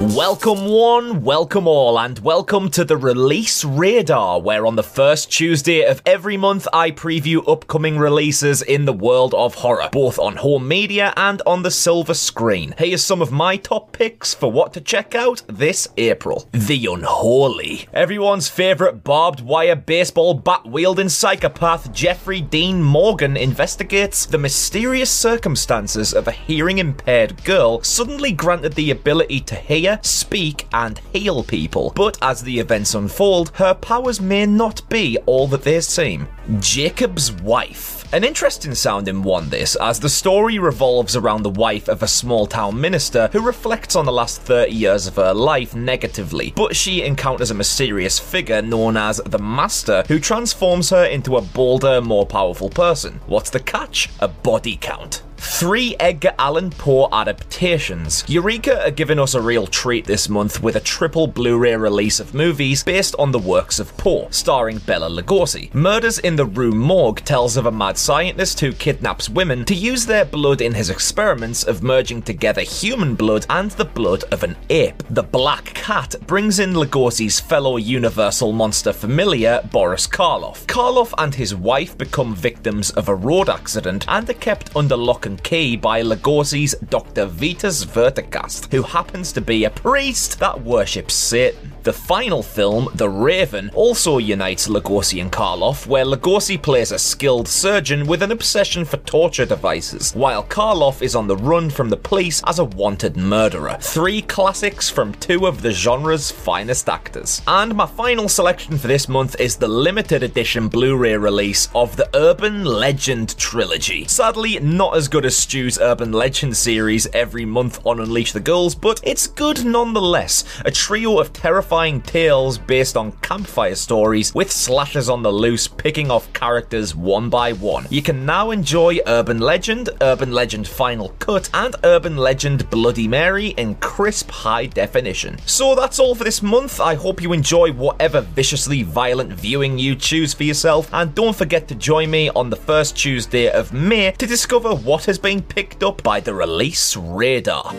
Welcome, one, welcome all, and welcome to the Release Radar, where on the first Tuesday of every month I preview upcoming releases in the world of horror, both on home media and on the silver screen. Here's some of my top picks for what to check out this April The Unholy. Everyone's favourite barbed wire baseball bat wielding psychopath Jeffrey Dean Morgan investigates the mysterious circumstances of a hearing impaired girl suddenly granted the ability to hear, speak, and heal people. But as the events unfold, her powers may not be all that they seem. Jacob's wife. An interesting sounding one, this, as the story revolves around the wife of a small town minister who reflects on the last 30 years of her life negatively, but she encounters a mysterious figure known as the Master who transforms her into a bolder, more powerful person. What's the catch? A body count. Three Edgar Allan Poe adaptations. Eureka are giving us a real treat this month with a triple Blu ray release of movies based on the works of Poe, starring Bela Lugosi. Murders in the Rue Morgue tells of a mad scientist who kidnaps women to use their blood in his experiments of merging together human blood and the blood of an ape. The Black Cat brings in Lugosi's fellow Universal monster familiar, Boris Karloff. Karloff and his wife become victims of a road accident and are kept under lock and key by Lugosi's Dr. Vitus Werdegast, who happens to be a priest that worships Satan. The final film, The Raven, also unites Lugosi and Karloff, where Lugosi plays a skilled surgeon with an obsession for torture devices, while Karloff is on the run from the police as a wanted murderer. Three classics from two of the genre's finest actors. And my final selection for this month is the limited edition Blu ray release of the Urban Legend trilogy. Sadly, not as good as Stu's Urban Legend series every month on Unleash the Ghouls, but it's good nonetheless. A trio of terrifying tales based on campfire stories with slashers on the loose picking off characters one by one. You can now enjoy Urban Legend, Urban Legend Final Cut, and Urban Legend Bloody Mary in crisp high definition. So that's all for this month. I hope you enjoy whatever viciously violent viewing you choose for yourself, and don't forget to join me on the first Tuesday of May to discover what has been picked up by the Release Radar.